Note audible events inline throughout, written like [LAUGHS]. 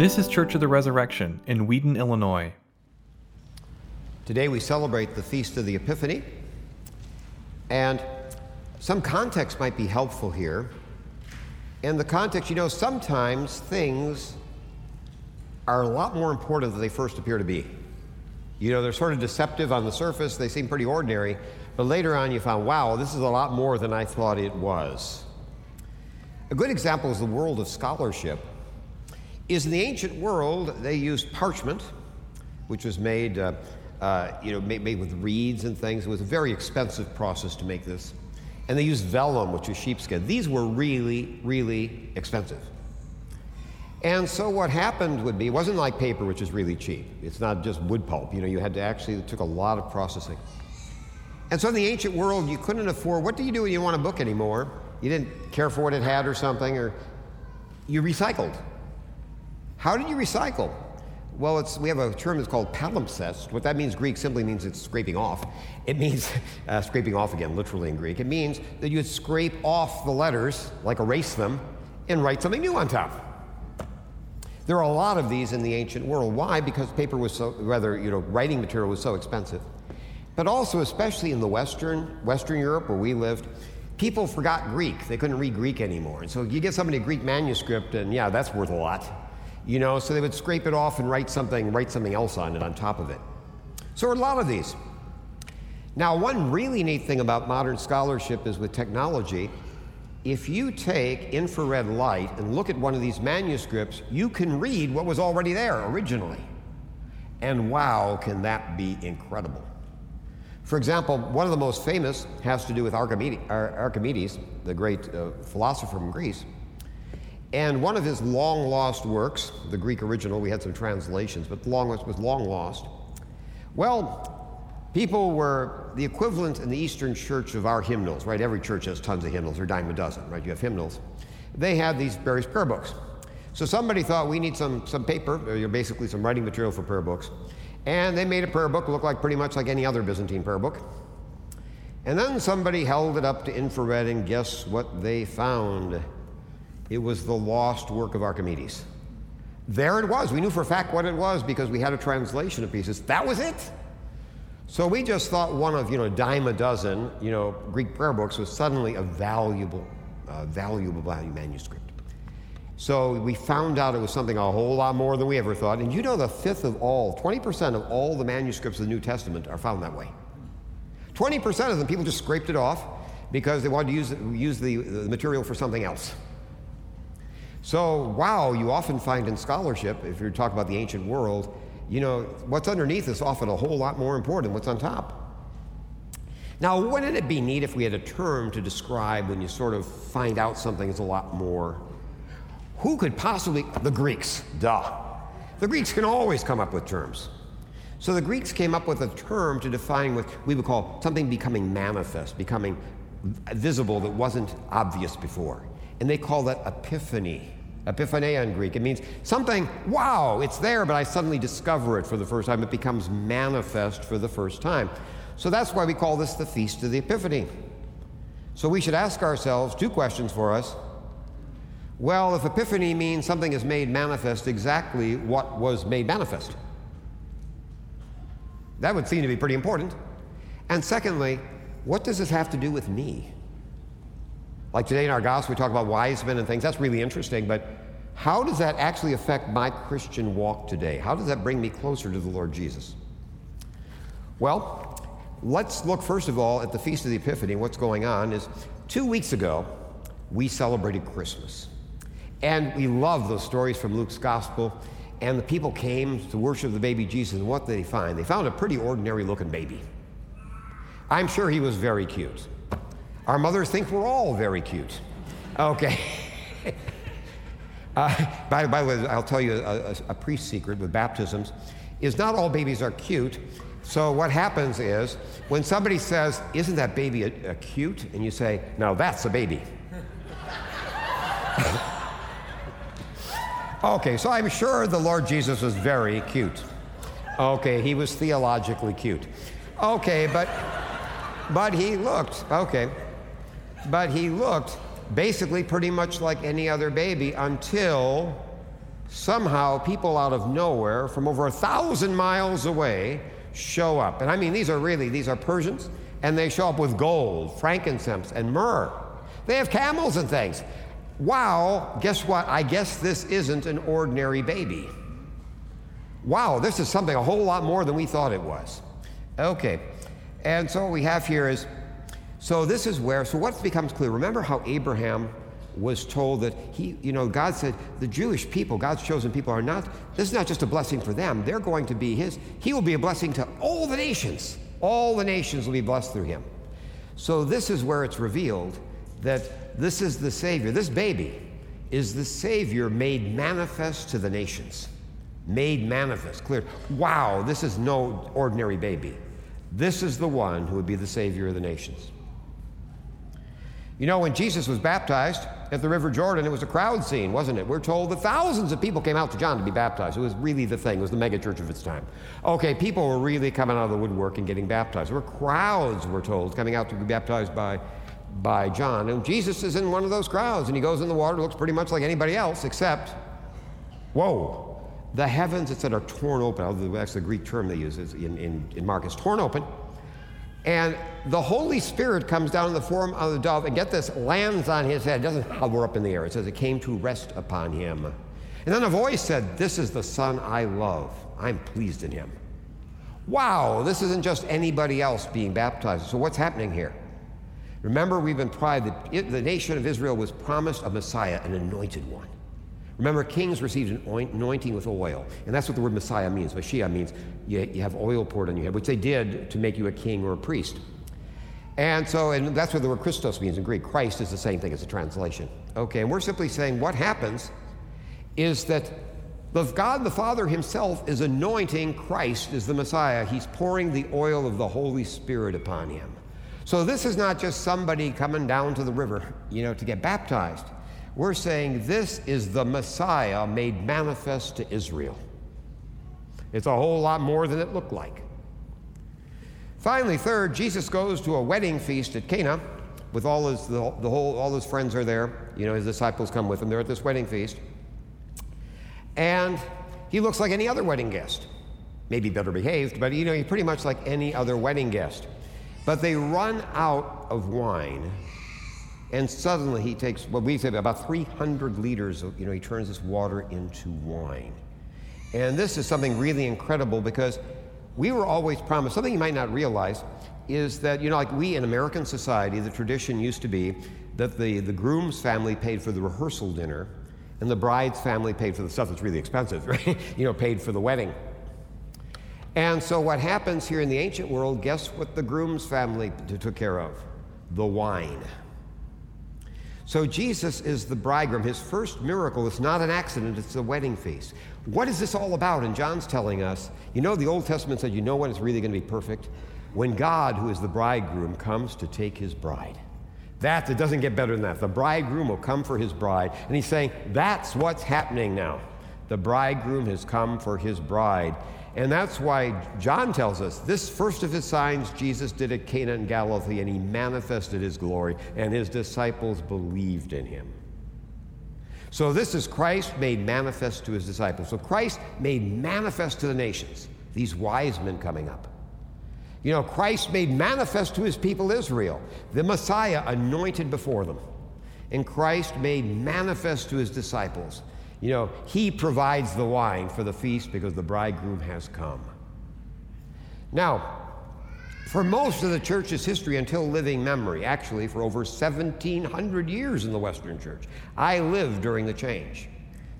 This is Church of the Resurrection in Wheaton, Illinois. Today we celebrate the Feast of the Epiphany, and some context might be helpful here. In the context, you know, sometimes things are a lot more important than they first appear to be. You know, they're sort of deceptive on the surface, they seem pretty ordinary, but later on you found, wow, this is a lot more than I thought it was. A good example is the world of scholarship. Is in the ancient world, they used parchment, which was made, uh, uh, you know, made, made with reeds and things. It was a very expensive process to make this. And they used vellum, which is sheepskin. These were really, really expensive. And so what happened would be, it wasn't like paper, which is really cheap. It's not just wood pulp. You know, you had to actually, it took a lot of processing. And so in the ancient world, you couldn't afford, what do you do when you want a book anymore? You didn't care for what it had or something, or you recycled. How did you recycle? Well, it's, we have a term that's called palimpsest. What that means, Greek, simply means it's scraping off. It means [LAUGHS] uh, scraping off again, literally in Greek. It means that you would scrape off the letters, like erase them, and write something new on top. There are a lot of these in the ancient world. Why? Because paper was so, rather, you know, writing material was so expensive. But also, especially in the Western, Western Europe where we lived, people forgot Greek. They couldn't read Greek anymore. And so you get somebody a Greek manuscript, and yeah, that's worth a lot you know, so they would scrape it off and write something, write something else on it on top of it. So a lot of these. Now, one really neat thing about modern scholarship is with technology, if you take infrared light and look at one of these manuscripts, you can read what was already there originally. And wow, can that be incredible. For example, one of the most famous has to do with Archimedes, Archimedes the great uh, philosopher from Greece. And one of his long lost works, the Greek original, we had some translations, but the long was long lost. Well, people were the equivalent in the Eastern Church of our hymnals, right? Every church has tons of hymnals, or dime a dozen, right? You have hymnals. They had these various prayer books. So somebody thought we need some, some paper, or basically some writing material for prayer books. And they made a prayer book look like pretty much like any other Byzantine prayer book. And then somebody held it up to infrared, and guess what they found? It was the lost work of Archimedes. There it was. We knew for a fact what it was because we had a translation of pieces. That was it. So we just thought one of, you know, a dime a dozen, you know, Greek prayer books was suddenly a valuable, uh, valuable value manuscript. So we found out it was something a whole lot more than we ever thought. And you know, the fifth of all, 20% of all the manuscripts of the New Testament are found that way. 20% of them, people just scraped it off because they wanted to use, use the, the material for something else. So, wow, you often find in scholarship, if you're talking about the ancient world, you know, what's underneath is often a whole lot more important than what's on top. Now, wouldn't it be neat if we had a term to describe when you sort of find out something is a lot more? Who could possibly? The Greeks, duh. The Greeks can always come up with terms. So the Greeks came up with a term to define what we would call something becoming manifest, becoming visible that wasn't obvious before and they call that epiphany. Epiphania in Greek. It means something, wow, it's there, but I suddenly discover it for the first time. It becomes manifest for the first time. So that's why we call this the Feast of the Epiphany. So we should ask ourselves two questions for us. Well, if epiphany means something is made manifest, exactly what was made manifest? That would seem to be pretty important. And secondly, what does this have to do with me? Like today in our gospel, we talk about wise men and things. That's really interesting, but how does that actually affect my Christian walk today? How does that bring me closer to the Lord Jesus? Well, let's look first of all at the Feast of the Epiphany. What's going on is two weeks ago, we celebrated Christmas. And we love those stories from Luke's gospel. And the people came to worship the baby Jesus. And what did they find? They found a pretty ordinary looking baby. I'm sure he was very cute. Our mothers think we're all very cute. Okay. uh, by, by, the way, I'll tell you a, a, a priest secret with baptisms is not all babies are cute. So what happens is when somebody says, "Isn't that baby a, a cute?" and you say, "No, that's a baby." okay, so I'm sure the Lord Jesus was very cute. Okay, he was theologically cute. Okay, but but he looked okay but he looked basically pretty much like any other baby until somehow people out of nowhere from over a thousand miles away show up. And I mean, these are really, these are Persians, and they show up with gold, frankincense, and myrrh. They have camels and things. Wow, guess what? I guess this isn't an ordinary baby. Wow, this is something a whole lot more than we thought it was. Okay, and so what we have here is so this is where, so what becomes clear? Remember how Abraham was told that he, you know, God said the Jewish people, God's chosen people, are not, this is not just a blessing for them. They're going to be his, he will be a blessing to all the nations. All the nations will be blessed through him. So this is where it's revealed that this is the Savior. This baby is the Savior made manifest to the nations. Made manifest, clear. Wow, this is no ordinary baby. This is the one who would be the Savior of the nations. You know, when Jesus was baptized at the River Jordan, it was a crowd scene, wasn't it? We're told that thousands of people came out to John to be baptized. It was really the thing, it was the megachurch of its time. Okay, people were really coming out of the woodwork and getting baptized. There were crowds, we're told, coming out to be baptized by, by John. And Jesus is in one of those crowds, and he goes in the water, looks pretty much like anybody else, except, whoa, the heavens, it said, are torn open. That's the Greek term they use in, in, in Mark, is torn open and the Holy Spirit comes down in the form of the dove, and get this, lands on his head. It doesn't hover up in the air. It says it came to rest upon him. And then a voice said, This is the Son I love. I'm pleased in him. Wow, this isn't just anybody else being baptized. So, what's happening here? Remember, we've been pride that the nation of Israel was promised a Messiah, an anointed one. Remember, kings received an anointing with oil. And that's what the word Messiah means. Mashiach means you, you have oil poured on your head, which they did to make you a king or a priest. And so, and that's what the word Christos means in Greek. Christ is the same thing as a translation. Okay, and we're simply saying what happens is that the God the Father Himself is anointing Christ as the Messiah. He's pouring the oil of the Holy Spirit upon Him. So this is not just somebody coming down to the river, you know, to get baptized. We're saying this is the Messiah made manifest to Israel. It's a whole lot more than it looked like. Finally, third, Jesus goes to a wedding feast at Cana with all his, the, the whole, all his friends are there. You know, his disciples come with him. They're at this wedding feast. And he looks like any other wedding guest. Maybe better behaved, but you know, he's pretty much like any other wedding guest. But they run out of wine and suddenly he takes what we say about 300 liters of, you know, he turns this water into wine. And this is something really incredible because we were always promised something you might not realize is that, you know, like we in American society, the tradition used to be that the, the groom's family paid for the rehearsal dinner and the bride's family paid for the stuff that's really expensive, [LAUGHS] right? you know, paid for the wedding. And so what happens here in the ancient world, guess what the groom's family took care of? The wine. So Jesus is the bridegroom. His first miracle is not an accident, it's the wedding feast. What is this all about? And John's telling us, you know, the Old Testament said, you know when it's really going to be perfect? When God, who is the bridegroom, comes to take his bride. That, it doesn't get better than that. The bridegroom will come for his bride. And he's saying, that's what's happening now. The bridegroom has come for his bride. And that's why John tells us this first of his signs Jesus did at Cana in Galilee, and he manifested his glory, and his disciples believed in him. So, this is Christ made manifest to his disciples. So, Christ made manifest to the nations, these wise men coming up. You know, Christ made manifest to his people Israel, the Messiah anointed before them. And Christ made manifest to his disciples you know, he provides the wine for the feast because the bridegroom has come. Now, for most of the church's history until living memory, actually for over 1,700 years in the Western Church, I lived during the change.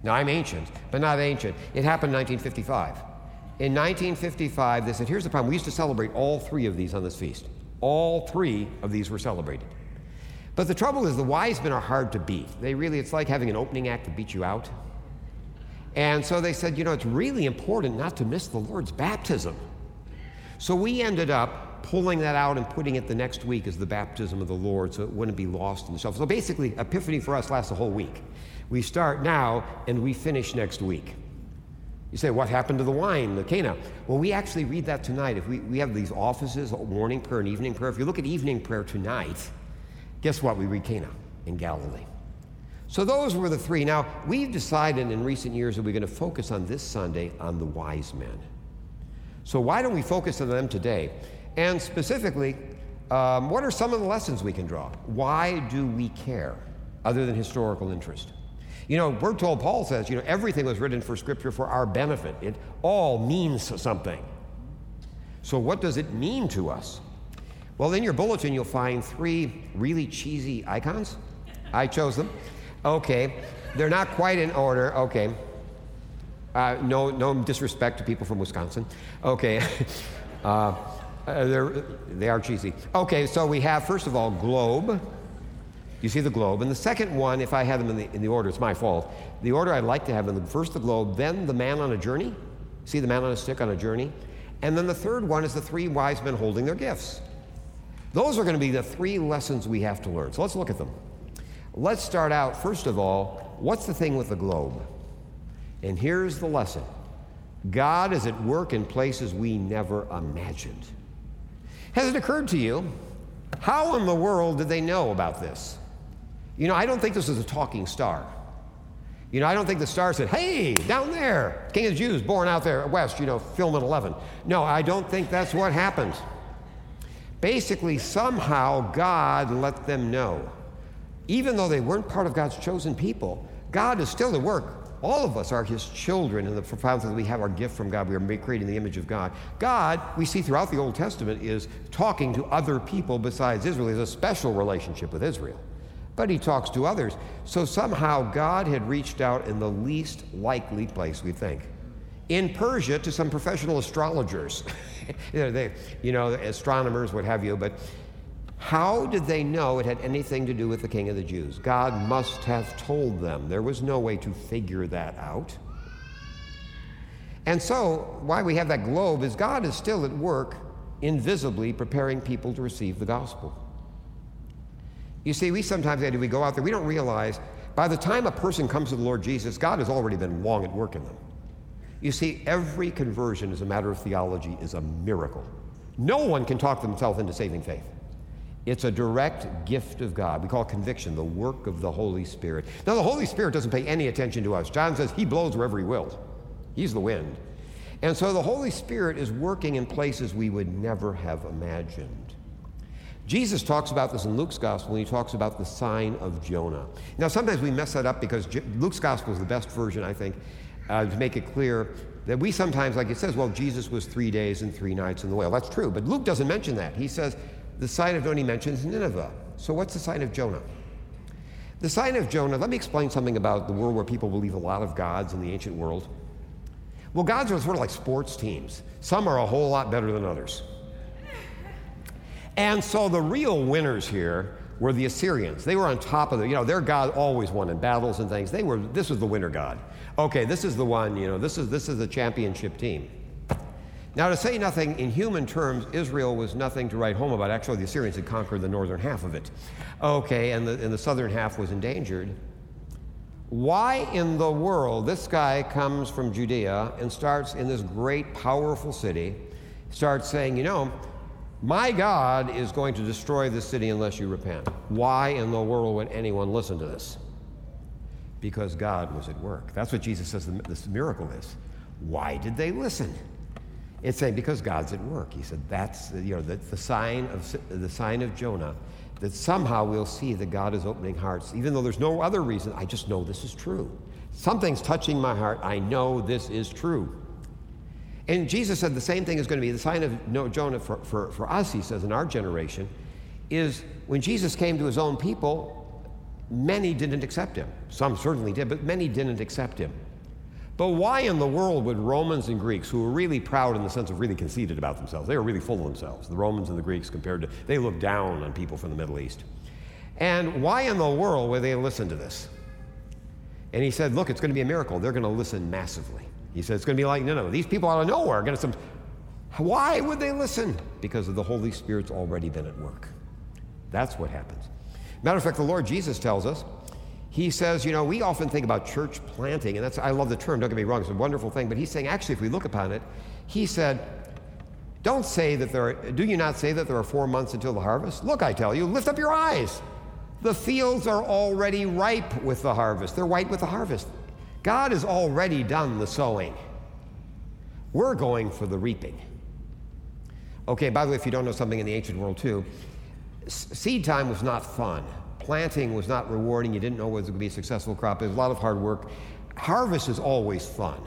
Now, I'm ancient, but not ancient. It happened in 1955. In 1955, they said, here's the problem. We used to celebrate all three of these on this feast. All three of these were celebrated. But the trouble is, the wise men are hard to beat. They really, it's like having an opening act to beat you out. And so they said, you know, it's really important not to miss the Lord's baptism. So we ended up pulling that out and putting it the next week as the baptism of the Lord so it wouldn't be lost in the shuffle. So basically, Epiphany for us lasts a whole week. We start now and we finish next week. You say, what happened to the wine, the Cana? Well, we actually read that tonight. If we, we have these offices, morning prayer and evening prayer. If you look at evening prayer tonight, guess what? We read Cana in Galilee. So those were the three. Now, we've decided in recent years that we're going to focus on this Sunday on the wise men. So why don't we focus on them today? And specifically, um, what are some of the lessons we can draw? Why do we care, other than historical interest? You know, we're told, Paul says, you know, everything was written for Scripture for our benefit. It all means something. So, what does it mean to us? Well, in your bulletin, you'll find three really cheesy icons. I chose them. Okay, they're not quite in order. Okay. Uh, no, no disrespect to people from Wisconsin. Okay. [LAUGHS] Uh, they're, they are cheesy. Okay, so we have, first of all, globe. You see the globe. And the second one, if I had them in the, in the order, it's my fault. The order I'd like to have them, first the globe, then the man on a journey. See the man on a stick on a journey? And then the third one is the three wise men holding their gifts. Those are going to be the three lessons we have to learn. So let's look at them. Let's start out, first of all, what's the thing with the globe? And here's the lesson God is at work in places we never imagined. Has it occurred to you, how in the world did they know about this? You know, I don't think this is a talking star. You know, I don't think the star said, hey, down there, King of the Jews, born out there west, you know, film at 11. No, I don't think that's what happened. Basically, somehow God let them know even though they weren't part of God's chosen people, God is still at work. All of us are His children in the profound that we have our gift from God. We are created in the image of God. God, we see throughout the Old Testament, is talking to other people besides Israel. He has a special relationship with Israel, but He talks to others. So somehow God had reached out in the least likely place, we think. In Persia, to some professional astrologers, [LAUGHS] they, you know, astronomers, what have you, but how did they know it had anything to do with the king of the Jews? God must have told them. There was no way to figure that out. And so, why we have that globe is God is still at work invisibly preparing people to receive the gospel. You see, we sometimes, we go out there, we don't realize by the time a person comes to the Lord Jesus, God has already been long at work in them. You see, every conversion as a matter of theology is a miracle. No one can talk themselves into saving faith. It's a direct gift of God. We call conviction, the work of the Holy Spirit. Now, the Holy Spirit doesn't pay any attention to us. John says he blows wherever he wills, he's the wind. And so the Holy Spirit is working in places we would never have imagined. Jesus talks about this in Luke's gospel when he talks about the sign of Jonah. Now, sometimes we mess that up because Luke's gospel is the best version, I think, uh, to make it clear that we sometimes, like it says, well, Jesus was three days and three nights in the whale. That's true, but Luke doesn't mention that. He says, the sign of Jonah mentions Nineveh. So, what's the sign of Jonah? The sign of Jonah, let me explain something about the world where people believe a lot of gods in the ancient world. Well, gods are sort of like sports teams, some are a whole lot better than others. And so the real winners here were the Assyrians. They were on top of the, you know, their God always won in battles and things. They were, this was the winner God. Okay, this is the one, you know, this is, this is the championship team. Now, to say nothing in human terms, Israel was nothing to write home about. Actually, the Assyrians had conquered the northern half of it. Okay, and the, and the southern half was endangered. Why in the world this guy comes from Judea and starts in this great, powerful city, starts saying, you know, my God is going to destroy this city unless you repent. Why in the world would anyone listen to this? Because God was at work. That's what Jesus says this miracle is. Why did they listen? It's saying because God's at work. He said that's you know the, the sign of the sign of Jonah that somehow we'll see that God is opening hearts, even though there's no other reason. I just know this is true. Something's touching my heart. I know this is true. And Jesus said the same thing is going to be the sign of Jonah for, for, for us, he says, in our generation, is when Jesus came to his own people, many didn't accept him. Some certainly did, but many didn't accept him. But why in the world would Romans and Greeks, who were really proud in the sense of really conceited about themselves, they were really full of themselves, the Romans and the Greeks compared to, they looked down on people from the Middle East. And why in the world would they listen to this? And he said, Look, it's going to be a miracle. They're going to listen massively. He said, It's going to be like, no, no, these people out of nowhere are going to. Some, why would they listen? Because of the Holy Spirit's already been at work. That's what happens. Matter of fact, the Lord Jesus tells us he says, you know, we often think about church planting, and that's, I love the term, don't get me wrong, it's a wonderful thing, but he's saying, actually, if we look upon it, he said, don't say that there are, do you not say that there are four months until the harvest? Look, I tell you, lift up your eyes. The fields are already ripe with the harvest. They're white with the harvest. God has already done the sowing. We're going for the reaping. Okay, by the way, if you don't know something in the ancient world too, seed time was not fun. Planting was not rewarding. You didn't know whether it would be a successful crop. It was a lot of hard work. Harvest is always fun.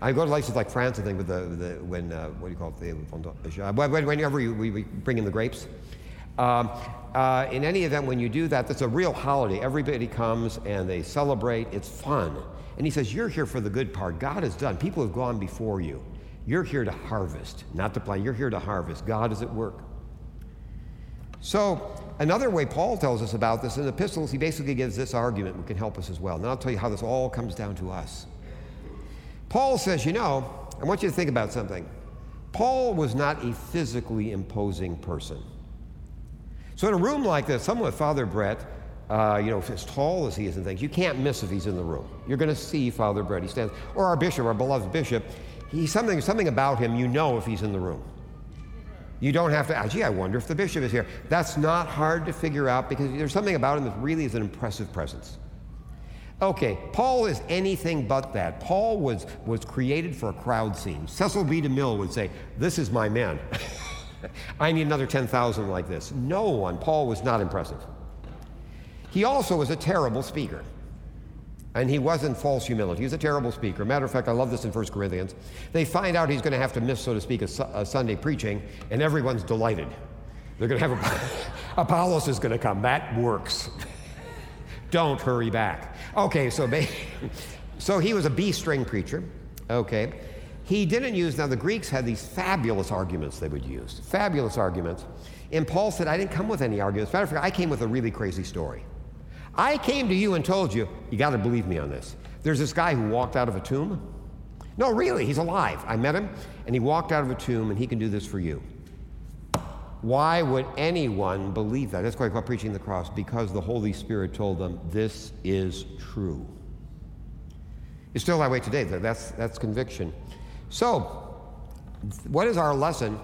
I go to places like France, I think, with the, the when, uh, what do you call it, the, whenever you, we, we bring in the grapes. Um, uh, in any event, when you do that, that's a real holiday. Everybody comes and they celebrate. It's fun. And he says, You're here for the good part. God has done. People have gone before you. You're here to harvest, not to plant. You're here to harvest. God is at work. So, another way Paul tells us about this in the epistles, he basically gives this argument which can help us as well. And I'll tell you how this all comes down to us. Paul says, You know, I want you to think about something. Paul was not a physically imposing person. So in a room like this, someone with Father Brett, uh, you know, as tall as he is and things, you can't miss if he's in the room. You're going to see Father Brett. He stands, or our bishop, our beloved bishop. He's something, something about him you know if he's in the room. You don't have to, gee, I wonder if the bishop is here. That's not hard to figure out because there's something about him that really is an impressive presence. Okay, Paul is anything but that. Paul was, was created for a crowd scene. Cecil B. DeMille would say, This is my man. [LAUGHS] I need another 10,000 like this. No one. Paul was not impressive. He also was a terrible speaker. And he wasn't false humility. He's a terrible speaker. Matter of fact, I love this in 1 Corinthians. They find out he's going to have to miss, so to speak, a, a Sunday preaching, and everyone's delighted. They're going to have a, [LAUGHS] Apollos is going to come. That works. [LAUGHS] Don't hurry back. Okay, so, [LAUGHS] so he was a B string preacher. Okay. He didn't use, now the Greeks had these fabulous arguments they would use, fabulous arguments. And Paul said, I didn't come with any arguments. Matter of fact, I came with a really crazy story. I came to you and told you, you got to believe me on this. There's this guy who walked out of a tomb. No, really, he's alive. I met him, and he walked out of a tomb, and he can do this for you. Why would anyone believe that? That's why I preaching the cross, because the Holy Spirit told them, this is true. It's still that way today. That's, that's conviction. So, what is our lesson?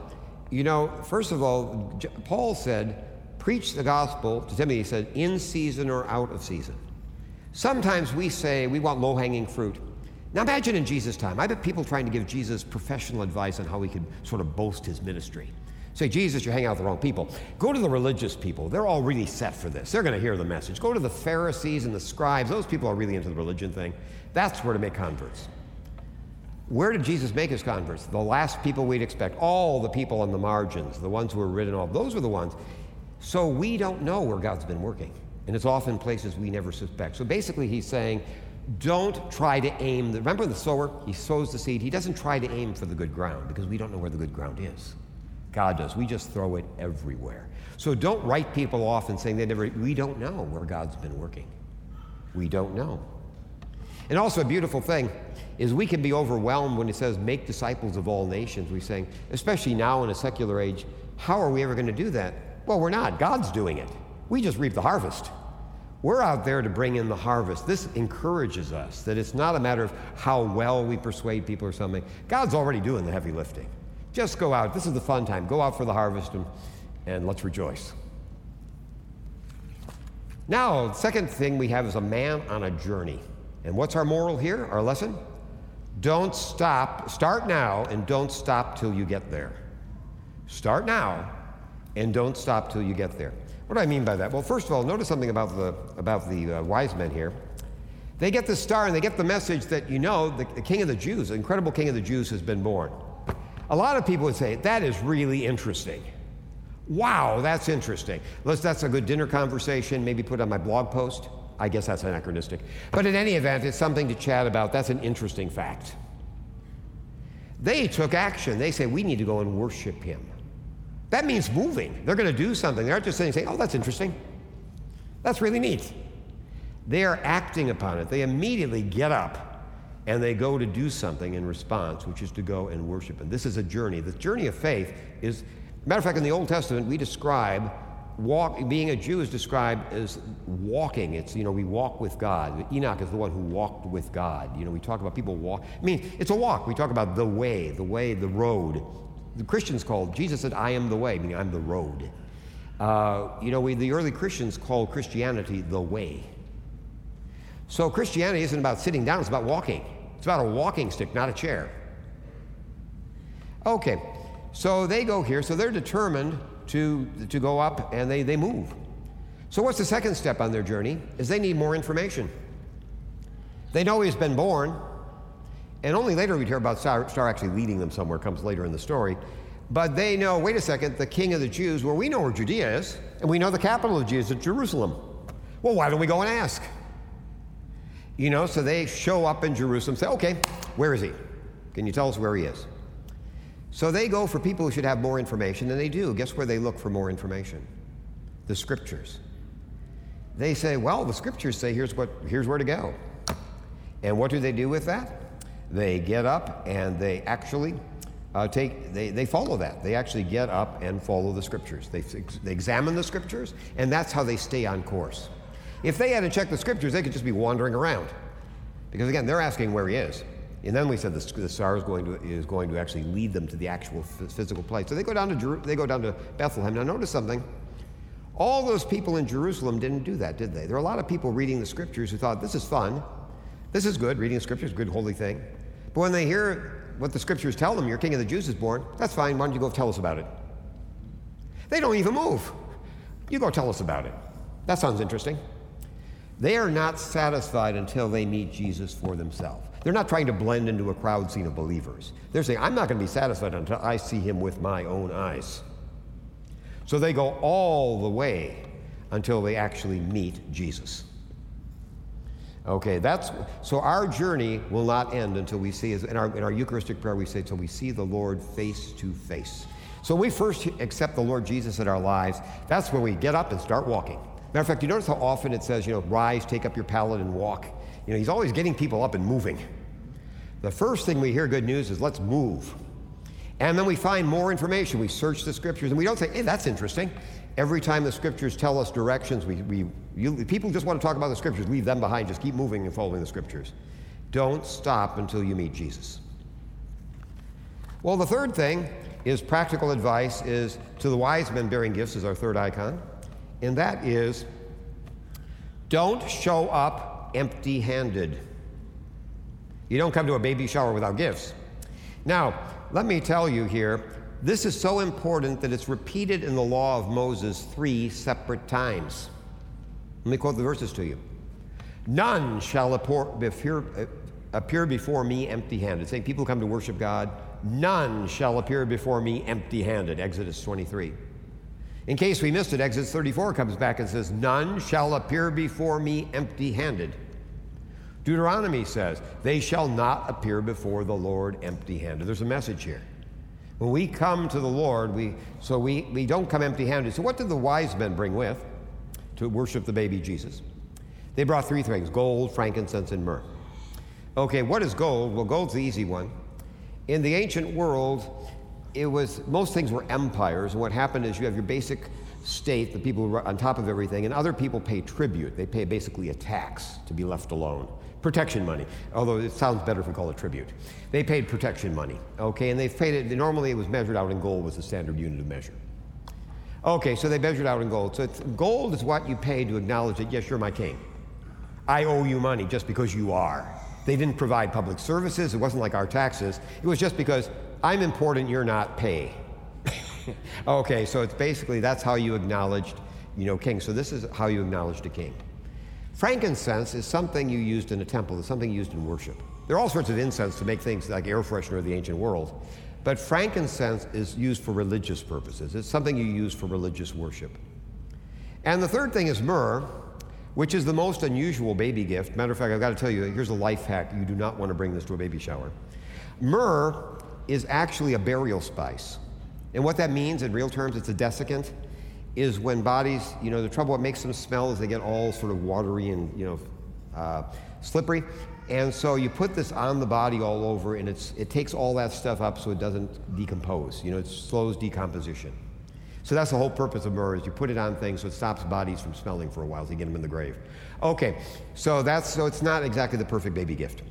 You know, first of all, Paul said, preach the gospel to Timothy. He said, in season or out of season. Sometimes we say we want low hanging fruit. Now imagine in Jesus' time. I bet people trying to give Jesus professional advice on how he could sort of boast his ministry. Say, Jesus, you're hanging out with the wrong people. Go to the religious people. They're all really set for this. They're going to hear the message. Go to the Pharisees and the scribes. Those people are really into the religion thing. That's where to make converts. Where did Jesus make his converts? The last people we'd expect. All the people on the margins, the ones who were written off, those were the ones. So we don't know where God's been working. And it's often places we never suspect. So basically, he's saying, don't try to aim. The, remember the sower? He sows the seed. He doesn't try to aim for the good ground because we don't know where the good ground is. God does. We just throw it everywhere. So don't write people off and saying they never, we don't know where God's been working. We don't know. And also, a beautiful thing is we can be overwhelmed when it says, make disciples of all nations. We're saying, especially now in a secular age, how are we ever going to do that? Well, we're not. God's doing it. We just reap the harvest. We're out there to bring in the harvest. This encourages us that it's not a matter of how well we persuade people or something. God's already doing the heavy lifting. Just go out. This is the fun time. Go out for the harvest and, and let's rejoice. Now, the second thing we have is a man on a journey. And what's our moral here, our lesson? Don't stop. Start now and don't stop till you get there. Start now and don't stop till you get there. What do I mean by that? Well, first of all, notice something about the, about the uh, wise men here. They get the star and they get the message that, you know, the, the king of the Jews, the incredible king of the Jews, has been born. A lot of people would say, that is really interesting. Wow, that's interesting. Let's, that's a good dinner conversation, maybe put on my blog post. I guess that's anachronistic. But in any event, it's something to chat about. That's an interesting fact. They took action. They say, we need to go and worship him. That means moving. They're going to do something. They aren't just sitting saying, oh, that's interesting. That's really neat. They are acting upon it. They immediately get up and they go to do something in response, which is to go and worship And This is a journey. The journey of faith is, matter of fact, in the Old Testament, we describe walk, being a Jew is described as walking. It's, you know, we walk with God. Enoch is the one who walked with God. You know, we talk about people walk. I mean, it's a walk. We talk about the way, the way, the road. The Christians called, Jesus said, I am the way, meaning I'm the road. Uh, you know, we, the early Christians called Christianity the way. So Christianity isn't about sitting down, it's about walking. It's about a walking stick, not a chair. Okay, so they go here, so they're determined to, to go up and they, they move. So what's the second step on their journey? Is they need more information. They know he's been born, and only later we'd hear about Star, actually leading them somewhere, comes later in the story. But they know, wait a second, the king of the Jews, well, we know where Judea is, and we know the capital of Judea is Jerusalem. Well, why don't we go and ask? You know, so they show up in Jerusalem, say, okay, where is he? Can you tell us where he is? So they go for people who should have more information, and they do. Guess where they look for more information? The scriptures. They say, well, the scriptures say here's, what, here's where to go. And what do they do with that? They get up and they actually uh, take, they, they follow that. They actually get up and follow the scriptures. They, they examine the scriptures, and that's how they stay on course. If they had to check the scriptures, they could just be wandering around. Because again, they're asking where he is. And then we said the, the star is going, to, is going to actually lead them to the actual physical place. So they go down to, Jeru- they go down to Bethlehem. Now, notice something. All those people in Jerusalem didn't do that, did they? There are a lot of people reading the scriptures who thought, this is fun. This is good. Reading the scriptures, good, holy thing. But when they hear what the scriptures tell them, your king of the Jews is born, that's fine. Why don't you go tell us about it? They don't even move. You go tell us about it. That sounds interesting. They are not satisfied until they meet Jesus for themselves. They're not trying to blend into a crowd scene of believers. They're saying, I'm not going to be satisfied until I see him with my own eyes. So they go all the way until they actually meet Jesus. Okay, that's so our journey will not end until we see, in our, in our Eucharistic prayer, we say, until we see the Lord face to face. So we first accept the Lord Jesus in our lives. That's when we get up and start walking. Matter of fact, you notice how often it says, you know, rise, take up your pallet, and walk. You know, he's always getting people up and moving. The first thing we hear good news is let's move. And then we find more information. We search the scriptures, and we don't say, hey, that's interesting. Every time the scriptures tell us directions, we, we you, people just want to talk about the scriptures. Leave them behind. Just keep moving and following the scriptures. Don't stop until you meet Jesus. Well, the third thing is practical advice is to the wise men bearing gifts is our third icon, and that is don't show up empty-handed. You don't come to a baby shower without gifts. Now, let me tell you here, this is so important that it's repeated in the law of Moses three separate times. Let me quote the verses to you. None shall appear, before uh, me empty handed. Saying people come to worship God, none shall appear before me empty handed. Exodus 23. In case we missed it, Exodus 34 comes back and says, None shall appear before me empty handed. Deuteronomy says, They shall not appear before the Lord empty handed. There's a message here. When we come to the Lord, we, so we, we don't come empty handed. So, what did the wise men bring with to worship the baby Jesus? They brought three things gold, frankincense, and myrrh. Okay, what is gold? Well, gold's the easy one. In the ancient world, it was most things were empires, and what happened is you have your basic state, the people who are on top of everything, and other people pay tribute. They pay basically a tax to be left alone protection money, although it sounds better if we call it tribute. They paid protection money, okay, and they paid it, normally it was measured out in gold was the standard unit of measure. Okay, so they measured out in gold. So gold is what you pay to acknowledge that, yes, you're my king. I owe you money just because you are. They didn't provide public services. It wasn't like our taxes. It was just because I'm important, you're not, pay. [LAUGHS] okay, so it's basically that's how you acknowledged, you know, king. So this is how you acknowledged a king. Frankincense is something you used in a temple, it's something used in worship. There are all sorts of incense to make things like air freshener of the ancient world, but frankincense is used for religious purposes. It's something you use for religious worship. And the third thing is myrrh, which is the most unusual baby gift. Matter of fact, I've got to tell you, here's a life hack. You do not want to bring this to a baby shower. Myrrh is actually a burial spice. And what that means in real terms, it's a desiccant is when bodies, you know, the trouble what makes them smell is they get all sort of watery and, you know, uh, slippery. And so you put this on the body all over, and it's, it takes all that stuff up so it doesn't decompose. You know, it slows decomposition. So that's the whole purpose of myrrh is you put it on things so it stops bodies from smelling for a while so you get them in the grave. Okay, so that's so it's not exactly the perfect baby gift.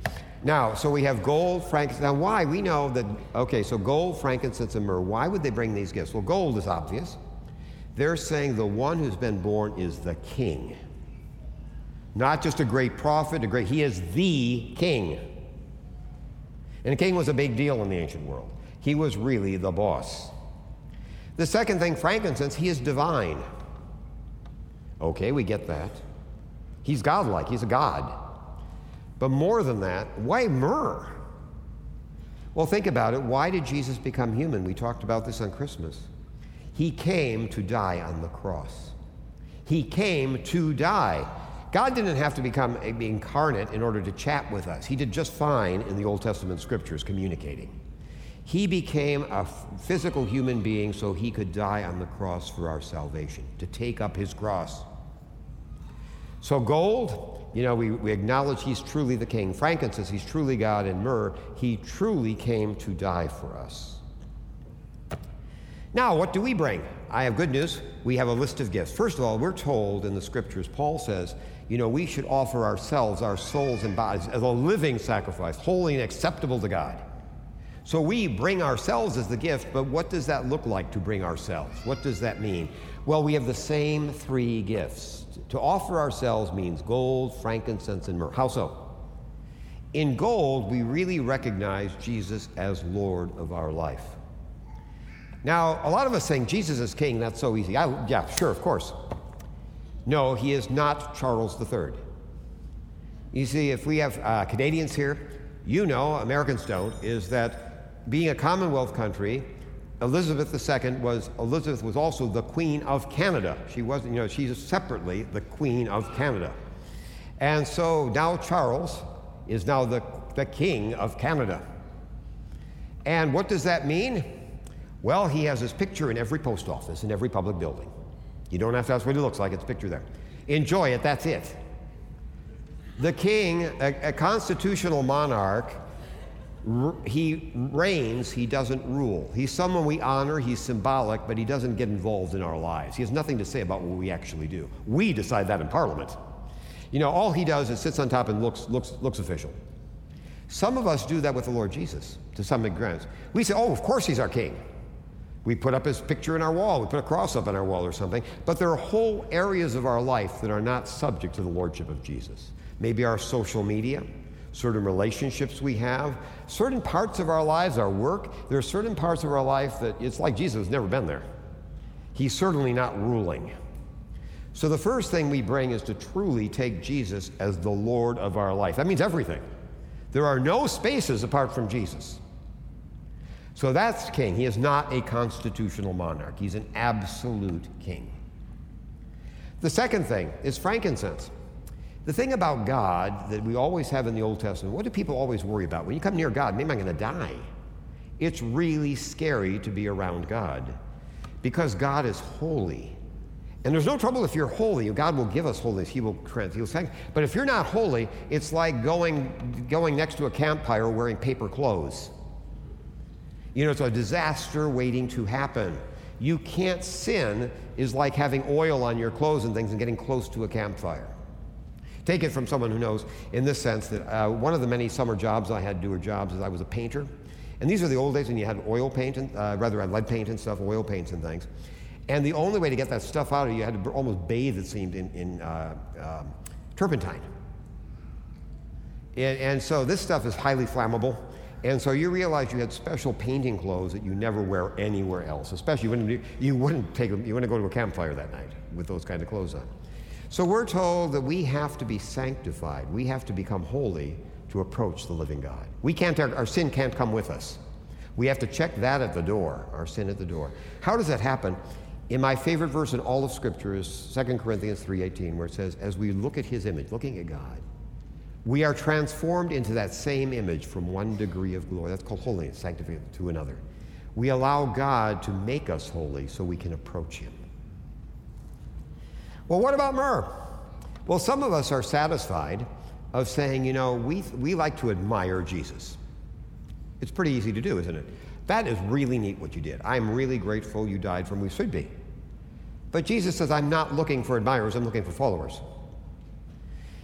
Now, so we have gold, frankincense. Now, why? We know that, okay, so gold, frankincense, and myrrh. Why would they bring these gifts? Well, gold is obvious. They're saying the one who's been born is the king. Not just a great prophet, a great, he is the king. And a king was a big deal in the ancient world. He was really the boss. The second thing, frankincense, he is divine. Okay, we get that. He's godlike, he's a god. But more than that, why myrrh? Well, think about it. Why did Jesus become human? We talked about this on Christmas. He came to die on the cross. He came to die. God didn't have to become eh, incarnate in order to chat with us. He did just fine in the Old Testament scriptures communicating. He became a physical human being so he could die on the cross for our salvation, to take up his cross. So, gold, you know, we, we acknowledge he's truly the king. Frankincense, he's truly God. And myrrh, he truly came to die for us. Now, what do we bring? I have good news. We have a list of gifts. First of all, we're told in the scriptures, Paul says, you know, we should offer ourselves, our souls and bodies, as a living sacrifice, holy and acceptable to God. So we bring ourselves as the gift, but what does that look like to bring ourselves? What does that mean? Well, we have the same three gifts. To offer ourselves means gold, frankincense, and myrrh. How so? In gold, we really recognize Jesus as Lord of our life. Now, a lot of us saying Jesus is king, that's so easy. I, yeah, sure, of course. No, he is not Charles III. You see, if we have uh, Canadians here, you know, Americans don't, is that being a Commonwealth country, Elizabeth II was Elizabeth was also the Queen of Canada. She wasn't, you know, she's separately the Queen of Canada. And so now Charles is now the, the King of Canada. And what does that mean? Well, he has his picture in every post office, in every public building. You don't have to ask what he looks like, it's a picture there. Enjoy it, that's it. The king, a, a constitutional monarch, he reigns, he doesn't rule. He's someone we honor, he's symbolic, but he doesn't get involved in our lives. He has nothing to say about what we actually do. We decide that in Parliament. You know, all he does is sits on top and looks, looks, looks official. Some of us do that with the Lord Jesus to some extent. We say, oh, of course he's our king. We put up his picture in our wall, we put a cross up on our wall or something, but there are whole areas of our life that are not subject to the Lordship of Jesus. Maybe our social media, certain relationships we have, certain parts of our lives, our work. There are certain parts of our life that it's like Jesus has never been there. He's certainly not ruling. So the first thing we bring is to truly take Jesus as the Lord of our life. That means everything. There are no spaces apart from Jesus. So that's king. He is not a constitutional monarch, he's an absolute king. The second thing is frankincense. The thing about God that we always have in the Old Testament, what do people always worry about? When you come near God, maybe I'm going to die. It's really scary to be around God because God is holy. And there's no trouble if you're holy. God will give us holiness. He will grant. He'll say. But if you're not holy, it's like going, going next to a campfire wearing paper clothes. You know, it's a disaster waiting to happen. You can't sin is like having oil on your clothes and things and getting close to a campfire. Take it from someone who knows in this sense that uh, one of the many summer jobs I had to do jobs as I was a painter. And these are the old days when you had oil paint, and, uh, rather lead paint and stuff, oil paints and things. And the only way to get that stuff out of you, you had to almost bathe, it seemed, in, in uh, um, turpentine. And, and so this stuff is highly flammable. And so you realize you had special painting clothes that you never wear anywhere else. Especially wouldn't, you wouldn't take you wouldn't go to a campfire that night with those kind of clothes on. So we're told that we have to be sanctified. We have to become holy to approach the living God. We can't, our, our sin can't come with us. We have to check that at the door, our sin at the door. How does that happen? In my favorite verse in all of Scripture is 2 Corinthians 3.18, where it says, as we look at his image, looking at God, we are transformed into that same image from one degree of glory. That's called holiness, sanctification to another. We allow God to make us holy so we can approach him. Well, what about myrrh? Well, some of us are satisfied of saying, you know, we, we like to admire Jesus. It's pretty easy to do, isn't it? That is really neat what you did. I'm really grateful you died for me. We should be. But Jesus says, I'm not looking for admirers, I'm looking for followers.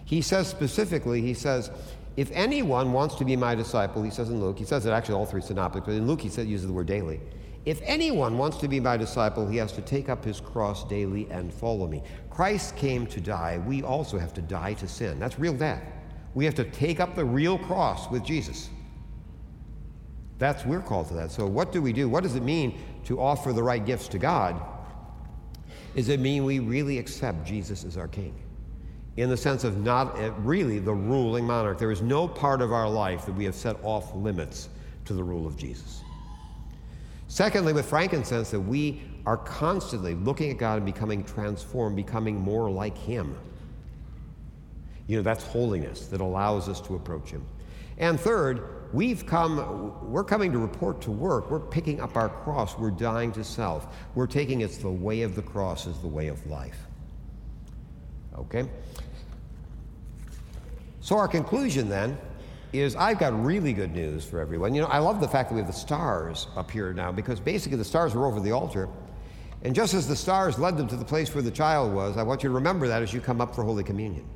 He says specifically, he says, if anyone wants to be my disciple, he says in Luke, he says it actually all three synoptics, but in Luke he says, uses the word daily. If anyone wants to be my disciple, he has to take up his cross daily and follow me. Christ came to die. We also have to die to sin. That's real death. We have to take up the real cross with Jesus. That's we're called to that. So what do we do? What does it mean to offer the right gifts to God? Does it mean we really accept Jesus as our king? In the sense of not eh, really the ruling monarch. There is no part of our life that we have set off limits to the rule of Jesus. Secondly, with frankincense, that we are constantly looking at God and becoming transformed, becoming more like Him. You know, that's holiness that allows us to approach Him. And third, we've come, we're coming to report to work. We're picking up our cross. We're dying to self. We're taking it's the way of the cross as the way of life. Okay? So, our conclusion then is I've got really good news for everyone. You know, I love the fact that we have the stars up here now because basically the stars were over the altar. And just as the stars led them to the place where the child was, I want you to remember that as you come up for Holy Communion.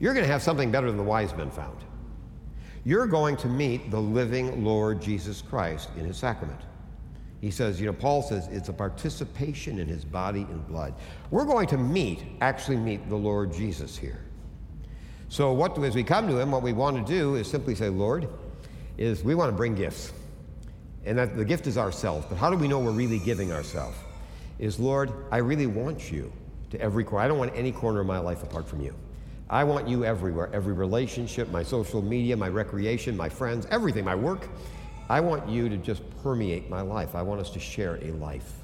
You're going to have something better than the wise men found. You're going to meet the living Lord Jesus Christ in his sacrament. He says, you know, Paul says it's a participation in his body and blood. We're going to meet, actually meet the Lord Jesus here. So, what as we come to Him, what we want to do is simply say, Lord, is we want to bring gifts. And that the gift is ourselves. But how do we know we're really giving ourselves? Is, Lord, I really want you to every corner. I don't want any corner of my life apart from you. I want you everywhere, every relationship, my social media, my recreation, my friends, everything, my work. I want you to just permeate my life. I want us to share a life.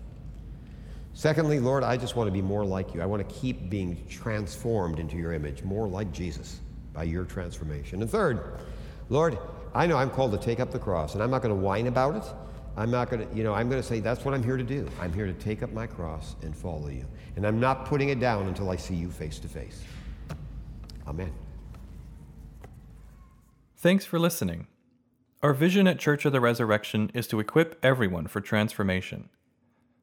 Secondly, Lord, I just want to be more like you. I want to keep being transformed into your image, more like Jesus by your transformation. And third, Lord, I know I'm called to take up the cross, and I'm not going to whine about it. I'm not going to, you know, I'm going to say that's what I'm here to do. I'm here to take up my cross and follow you. And I'm not putting it down until I see you face to face. Amen. Thanks for listening. Our vision at Church of the Resurrection is to equip everyone for transformation.